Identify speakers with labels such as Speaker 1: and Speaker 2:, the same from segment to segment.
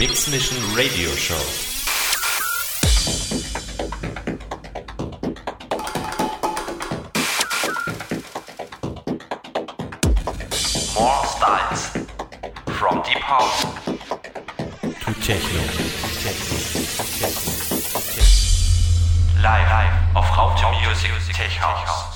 Speaker 1: Mix Mission Radio Show.
Speaker 2: More styles. From deep house
Speaker 1: To Techno. Techno. Techno.
Speaker 2: live auf Raute Music Tech House.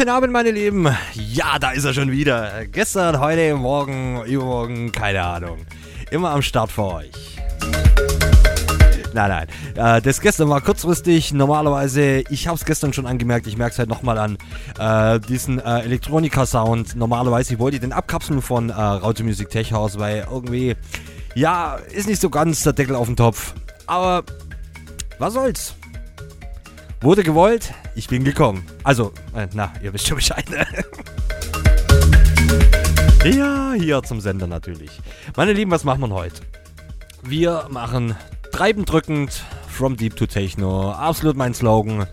Speaker 1: Guten Abend, meine Lieben. Ja, da ist er schon wieder. Gestern, heute, morgen, übermorgen, keine Ahnung. Immer am Start für euch. Nein, nein. Äh, das gestern war kurzfristig. Normalerweise, ich habe es gestern schon angemerkt, ich merke es halt nochmal an, äh, diesen äh, Elektronika-Sound. Normalerweise, ich wollte den abkapseln von äh, Raute Music Tech House, weil irgendwie, ja, ist nicht so ganz der Deckel auf dem Topf. Aber was soll's? Wurde gewollt, ich bin gekommen. Also, äh, na, ihr wisst schon Bescheid. Ne? ja, hier zum Sender natürlich. Meine Lieben, was machen wir heute? Wir machen treibend drückend From Deep to Techno. Absolut mein Slogan.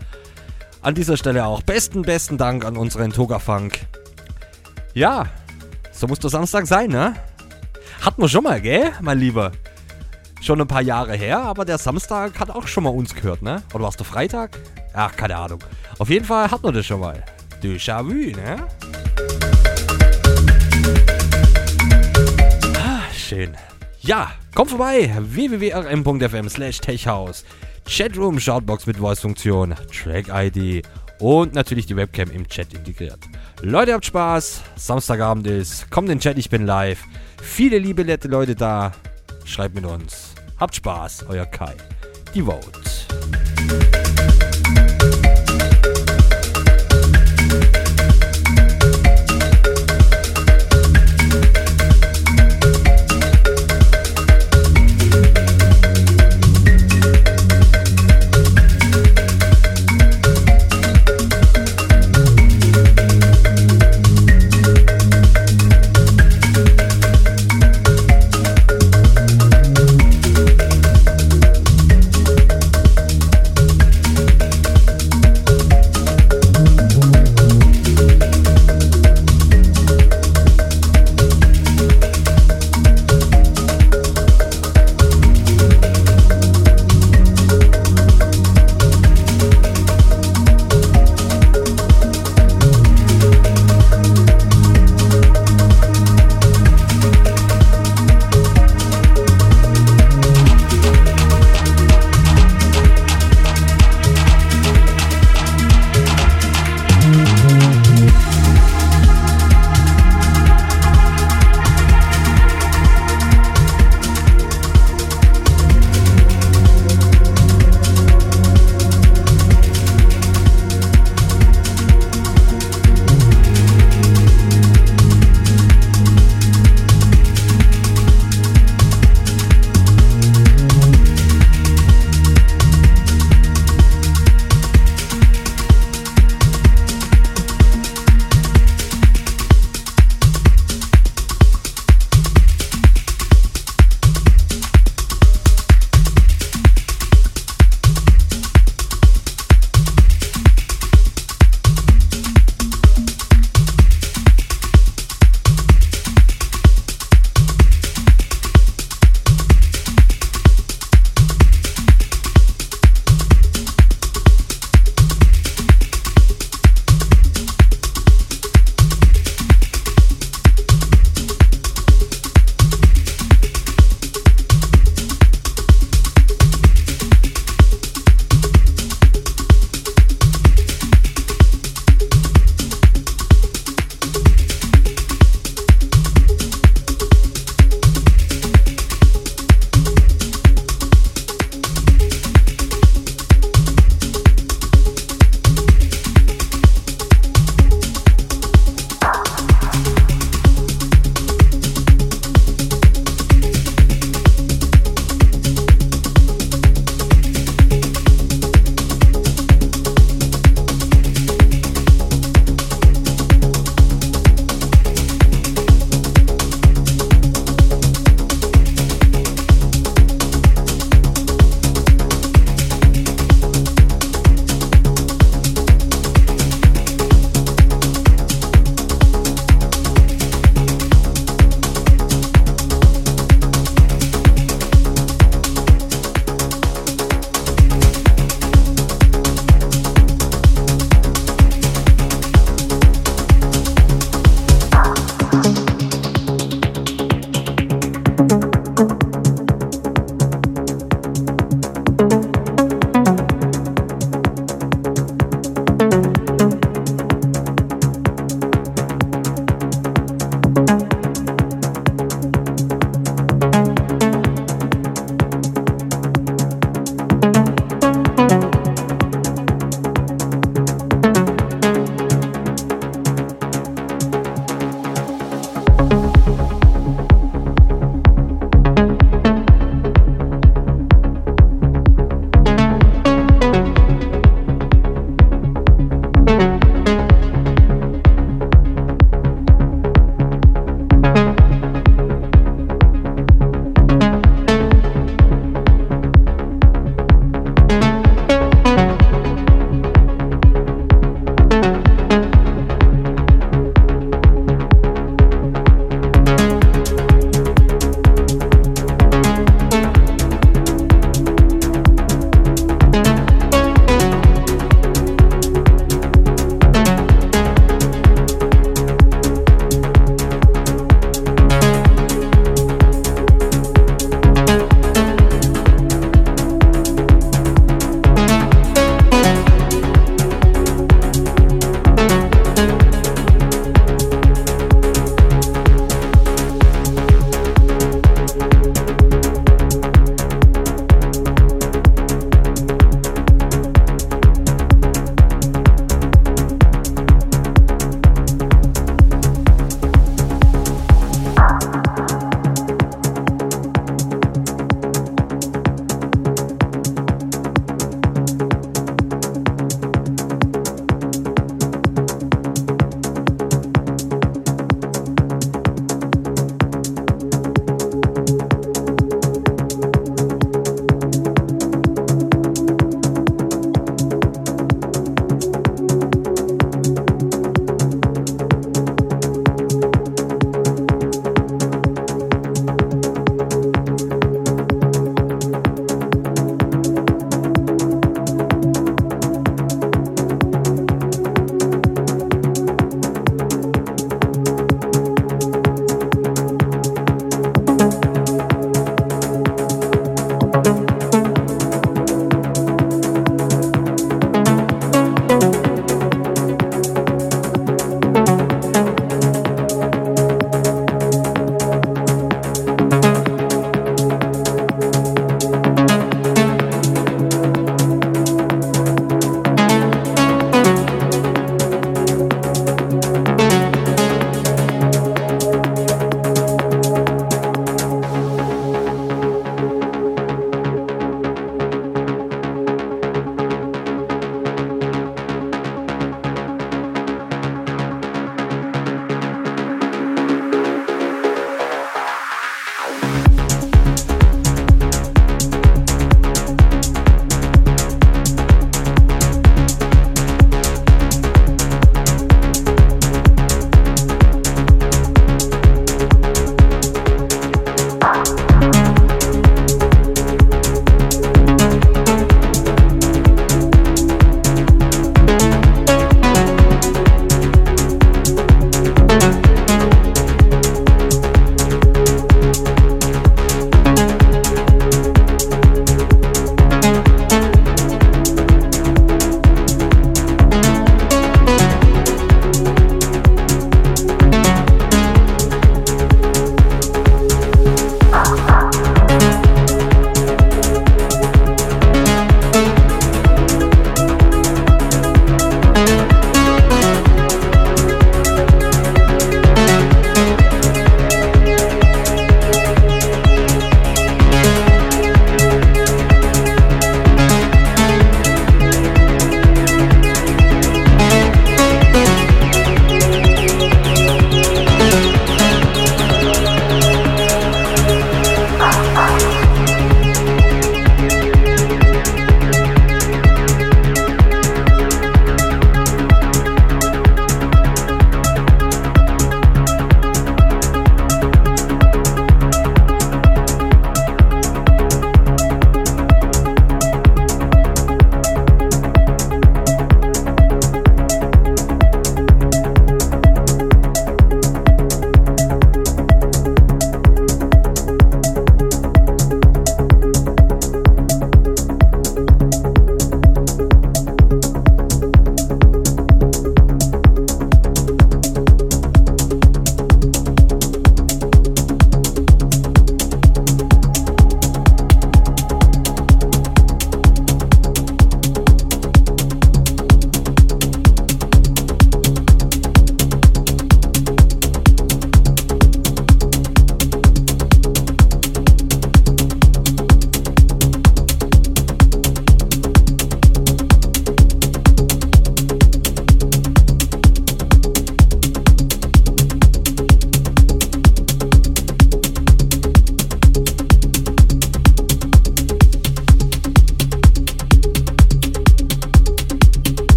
Speaker 1: An dieser Stelle auch besten, besten Dank an unseren Toga Funk. Ja, so muss der Samstag sein, ne? Hatten wir schon mal, gell, mein Lieber? Schon ein paar Jahre her, aber der Samstag hat auch schon mal uns gehört, ne? Oder war es der Freitag? Ach, keine Ahnung. Auf jeden Fall hatten wir das schon mal. Déjà-vu, ne? Ah, schön. Ja, kommt vorbei. www.rm.fm slash techhouse. Chatroom, Shoutbox mit Voice-Funktion, Track-ID und natürlich die Webcam im Chat integriert. Leute, habt Spaß. Samstagabend ist. Kommt in den Chat, ich bin live. Viele liebe, nette Leute da. Schreibt mit uns. Habt Spaß, euer Kai. Die Vote.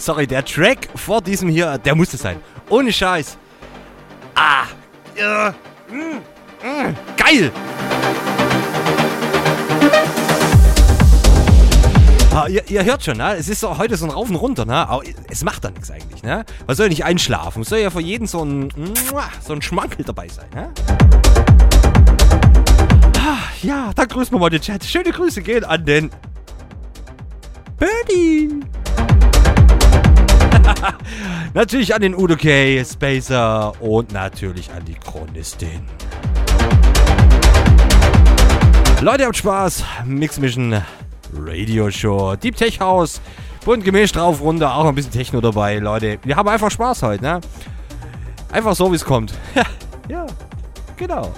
Speaker 1: Sorry, der Track vor diesem hier, der musste sein. Ohne Scheiß. Ah, ja, mm, mm, geil. Ah, ihr, ihr, hört schon, ne? es ist so, heute so ein Rauf und Runter, ne? aber es macht da nichts eigentlich. Ne? Man soll nicht einschlafen, es soll ja für jeden so ein, so ein Schmankel dabei sein. Ne? Ah, ja, dann grüßen wir mal den Chat. Schöne Grüße gehen an den Birdie. natürlich an den Udo K, Spacer und natürlich an die Chronistin. Leute, habt Spaß. Mix Mission Radio Show. Deep Tech House. Bunt gemischt drauf, runter. Auch ein bisschen Techno dabei, Leute. Wir haben einfach Spaß heute, ne? Einfach so, wie es kommt. ja, genau.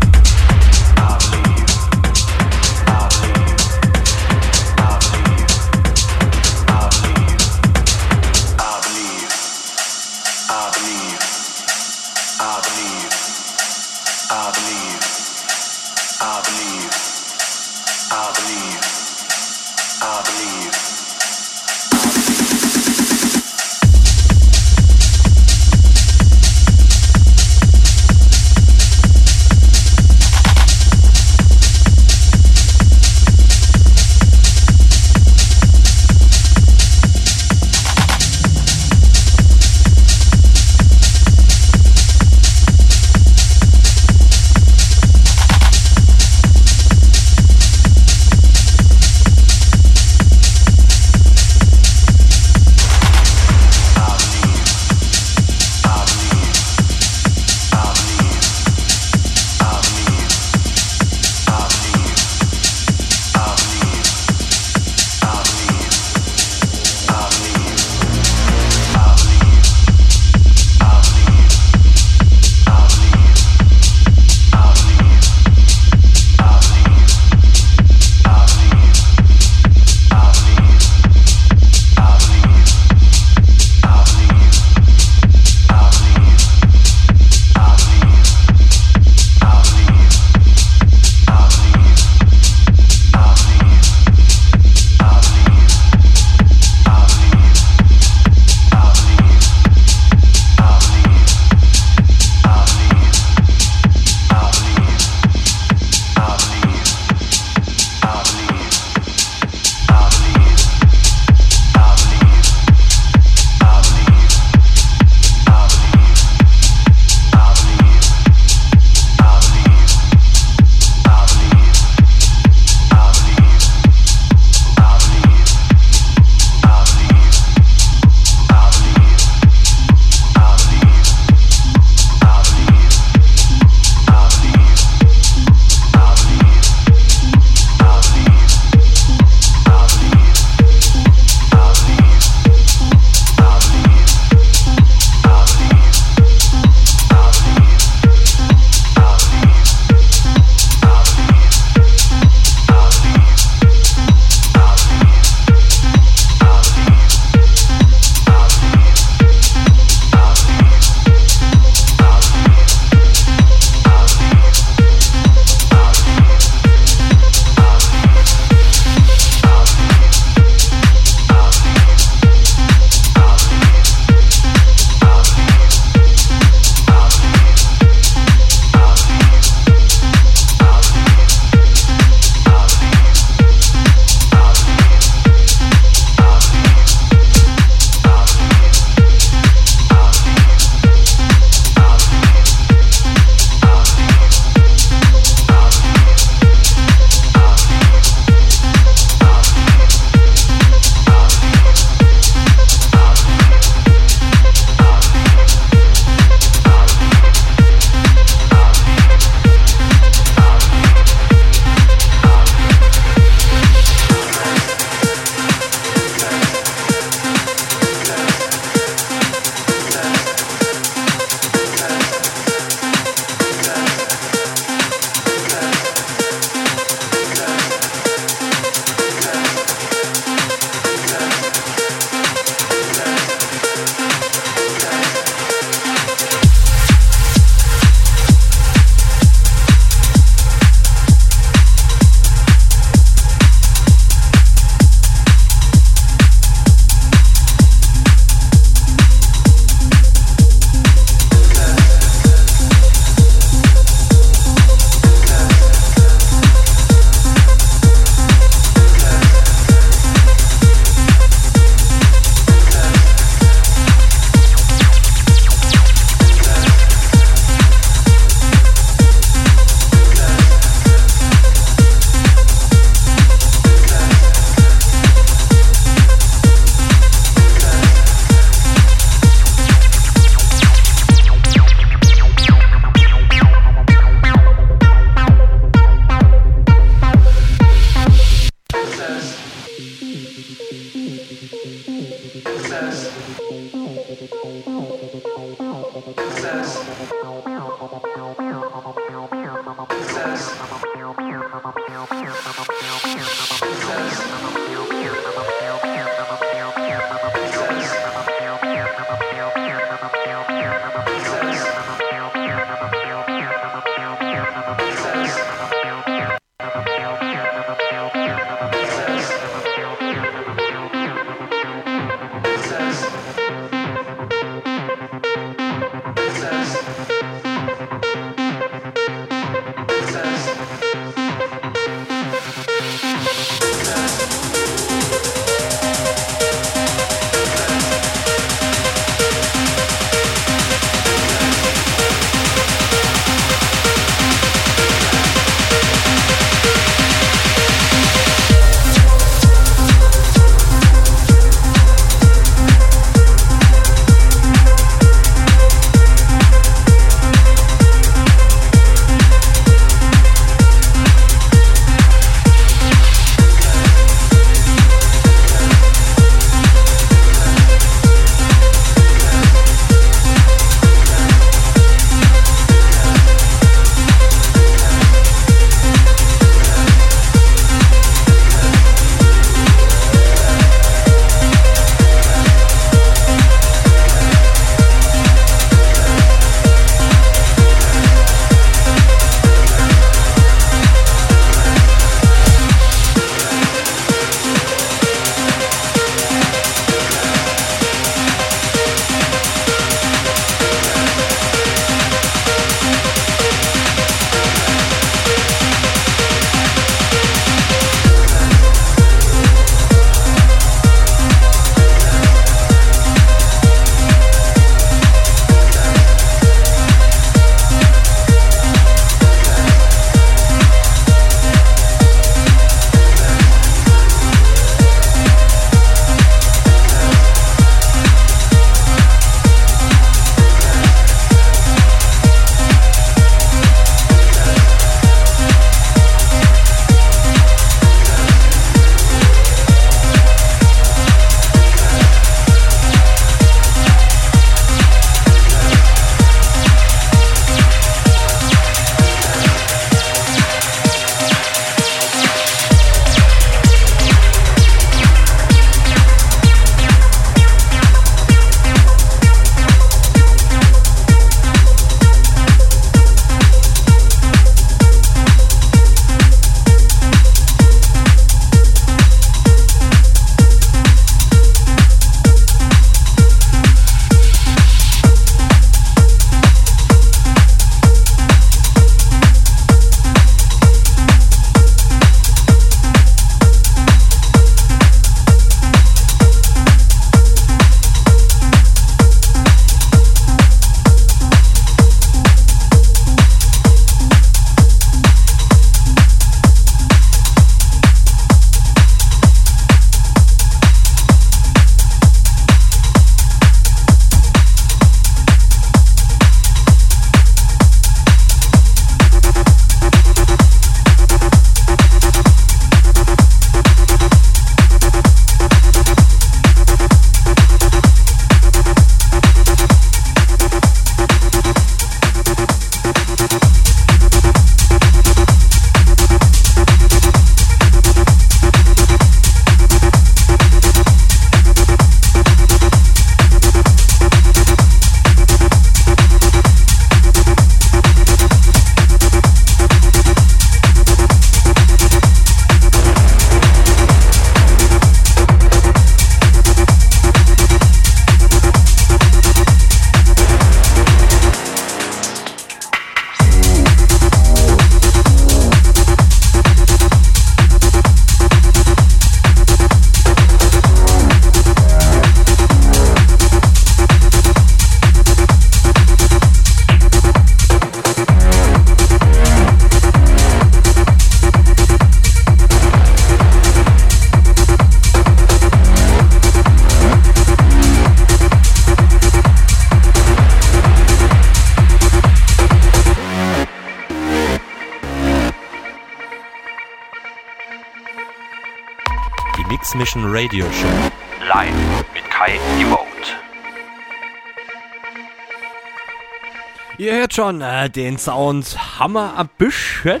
Speaker 1: Hört schon, äh, den Sound haben wir ein bisschen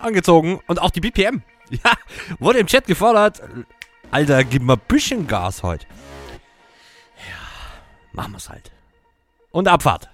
Speaker 1: angezogen und auch die BPM. Ja, wurde im Chat gefordert. Alter, gib mal ein bisschen Gas heute. Ja, machen wir's halt. Und Abfahrt.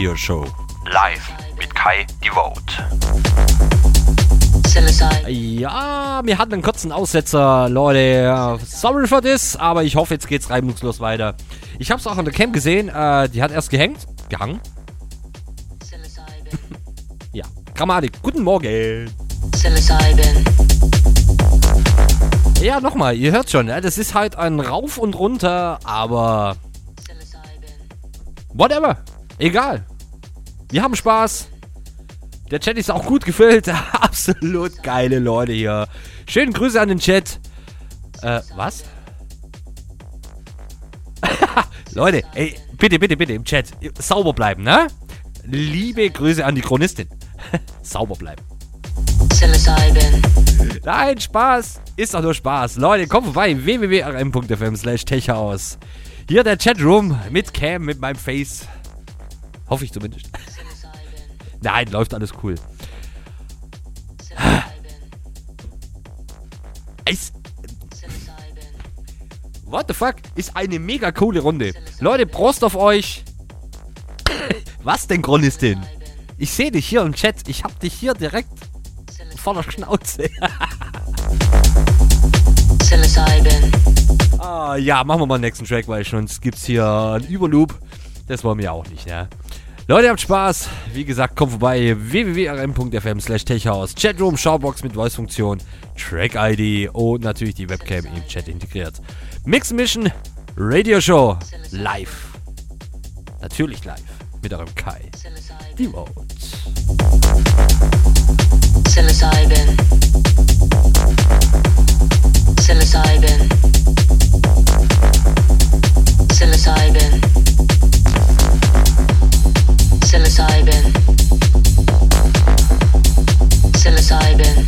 Speaker 1: Radio Show.
Speaker 2: Live mit Kai Devote.
Speaker 1: Ja, wir hatten einen kurzen Aussetzer, Leute. Sorry for this, aber ich hoffe, jetzt geht's reibungslos weiter. Ich habe es auch an der Cam gesehen. Äh, die hat erst gehängt. Gehangen. Ja. Grammatik. Guten Morgen. Ja, nochmal, ihr hört schon, das ist halt ein Rauf und Runter, aber whatever. Egal. Wir haben Spaß. Der Chat ist auch gut gefüllt. Absolut geile Leute hier. Schönen Grüße an den Chat. Äh, was? Leute, ey, bitte, bitte, bitte im Chat. Sauber bleiben, ne? Liebe Grüße an die Chronistin. Sauber bleiben. Nein, Spaß. Ist doch nur Spaß. Leute, kommt vorbei. www.rm.fm slash techhaus. Hier der Chatroom mit Cam, mit meinem Face. Hoffe ich zumindest. Nein, läuft alles cool. Ist, what the fuck? Ist eine mega coole Runde. Leute, Prost auf euch. Was denn, Chronistin? Ich sehe dich hier im Chat. Ich hab dich hier direkt vor der Schnauze. Ah, ja, machen wir mal den nächsten Track, weil sonst gibt's hier einen Überloop. Das wollen wir auch nicht, ne? Leute, habt Spaß. Wie gesagt, kommt vorbei. www.rm.fm slash techhaus. Chatroom, Showbox mit Voice-Funktion, Track-ID und natürlich die Webcam im Chat integriert. Mix Mission Radio Show live. Natürlich live. Mit eurem Kai. Die.
Speaker 3: Psilocybin. Psilocybin. Psilocybin. Psilocybin. Psilocybin. Psilocybin.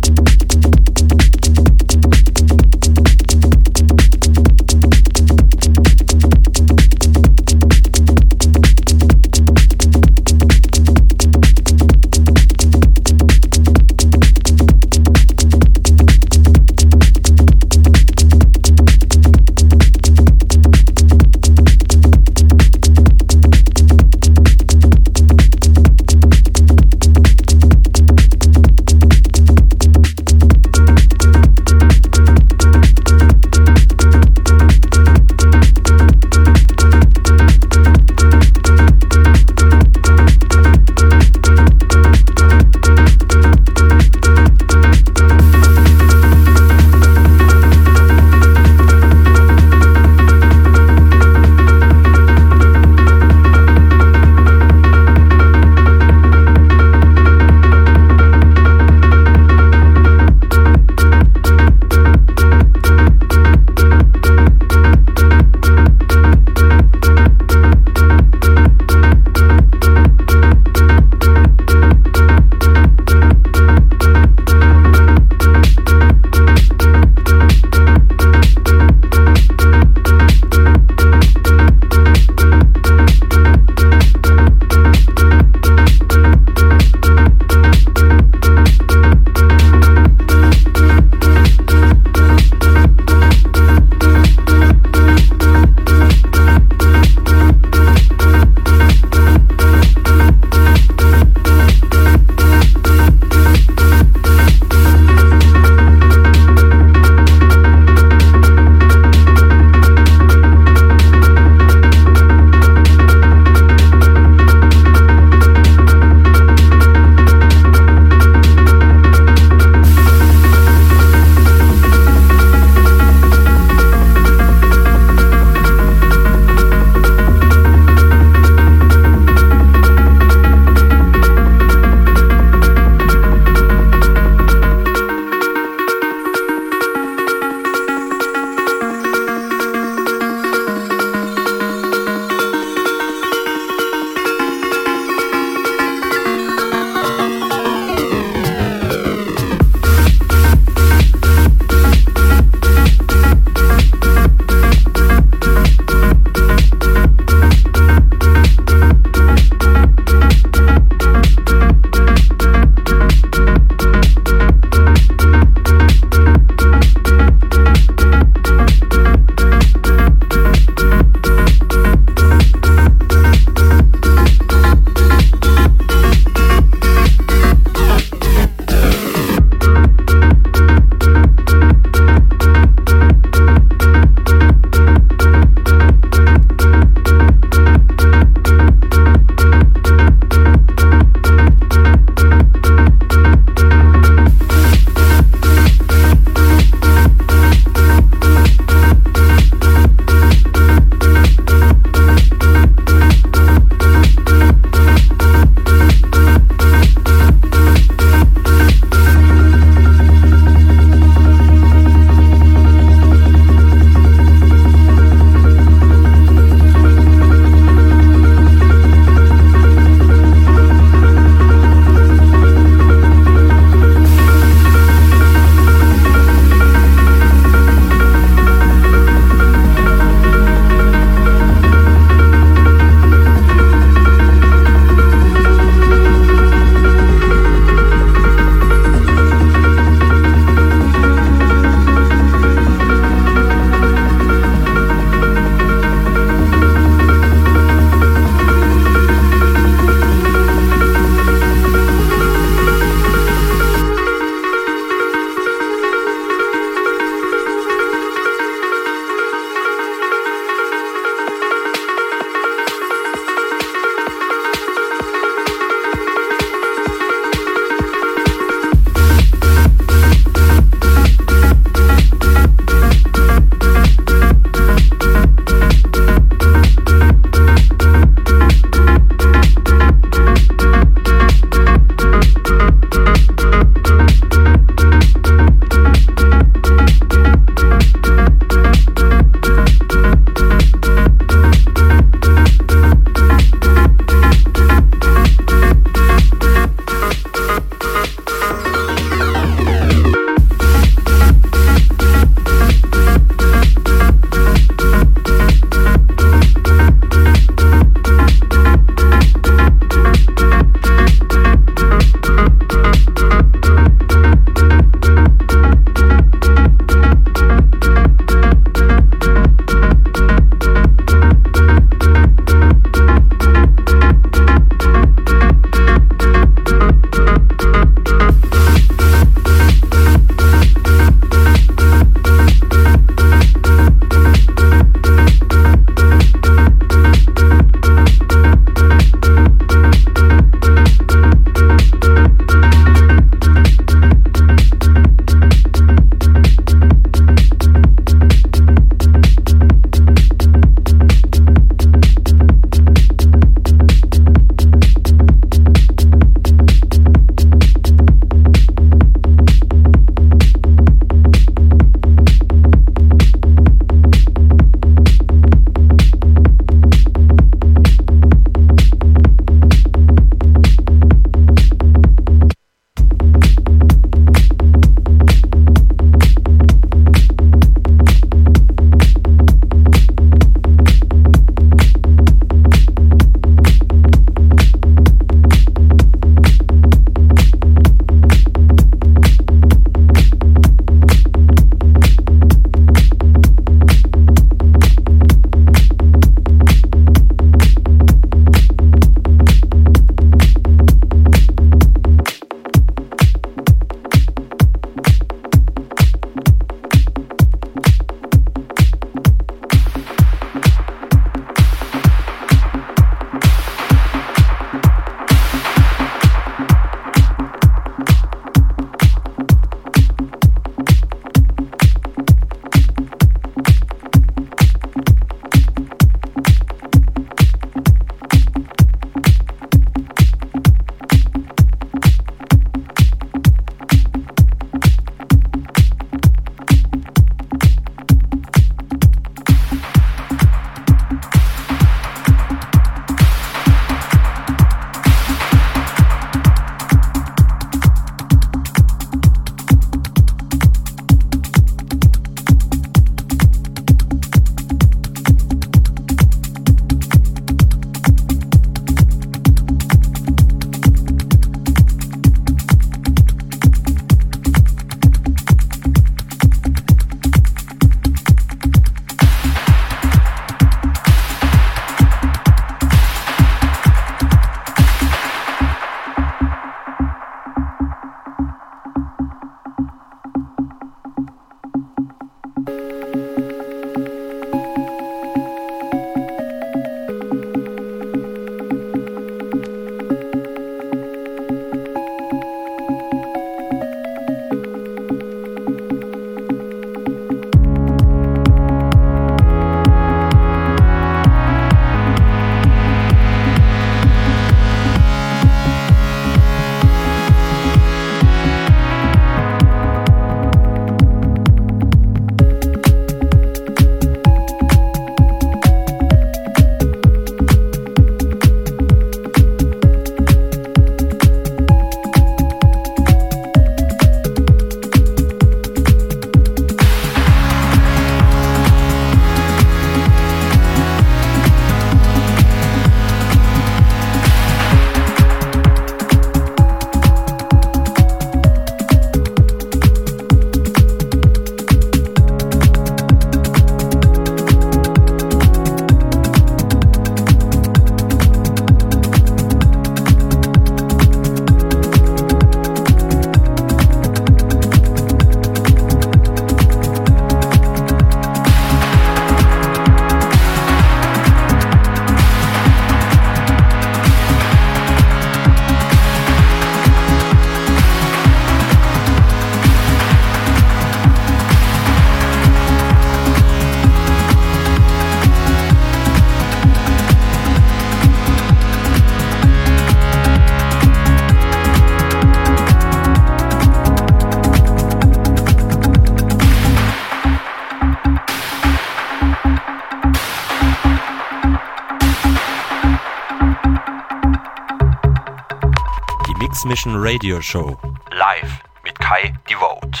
Speaker 1: Mission Radio Show.
Speaker 2: Live mit Kai Devote.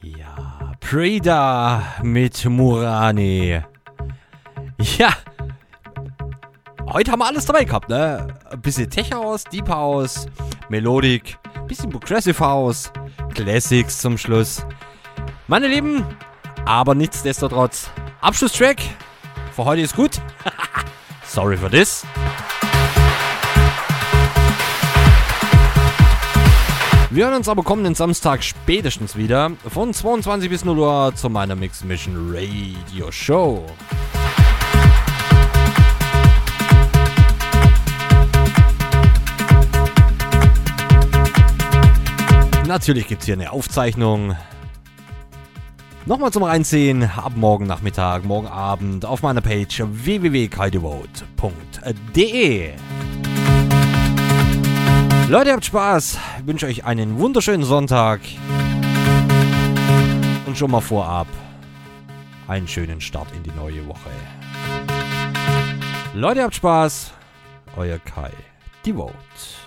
Speaker 1: Ja, Preda mit Murani. Ja, heute haben wir alles dabei gehabt, ne? Ein bisschen Tech House, Deep House, Melodic, bisschen Progressive House, Classics zum Schluss. Meine Lieben, aber nichtsdestotrotz, Abschlusstrack für heute ist gut. Sorry for this. Wir hören uns aber kommenden Samstag spätestens wieder von 22 bis 0 Uhr zu meiner Mix Mission Radio Show. Natürlich gibt es hier eine Aufzeichnung. Nochmal zum Reinziehen ab morgen Nachmittag, morgen Abend auf meiner Page www.kaidevote.de. Leute, habt Spaß. Ich wünsche euch einen wunderschönen Sonntag. Und schon mal vorab einen schönen Start in die neue Woche. Leute, habt Spaß. Euer Kai. Devote.
Speaker 2: Mission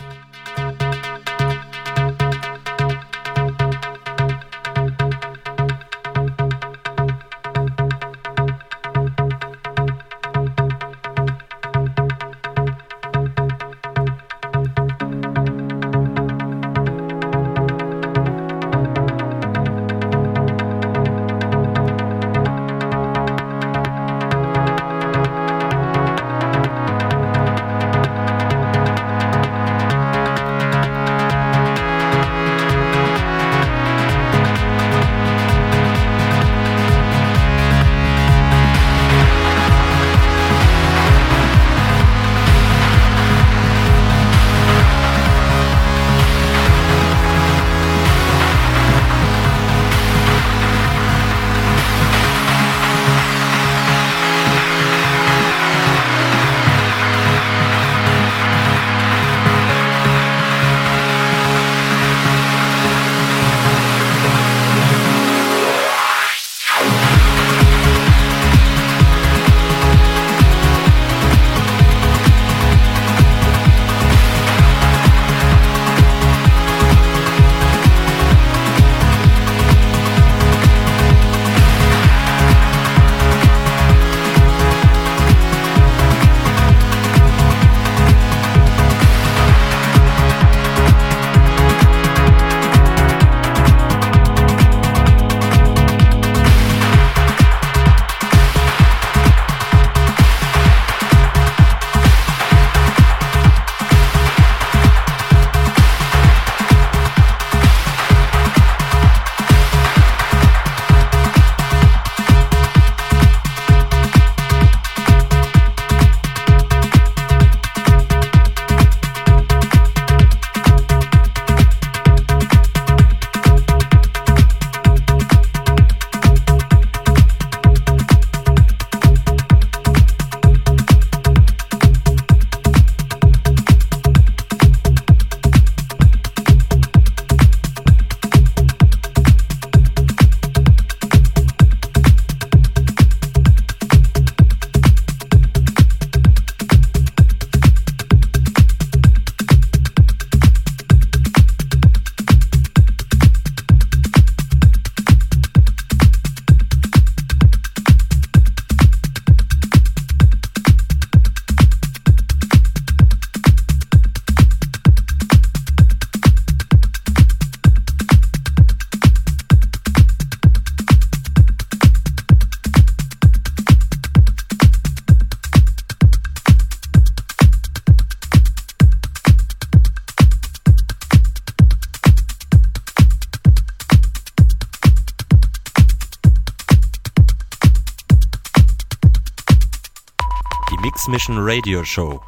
Speaker 2: Radio Show.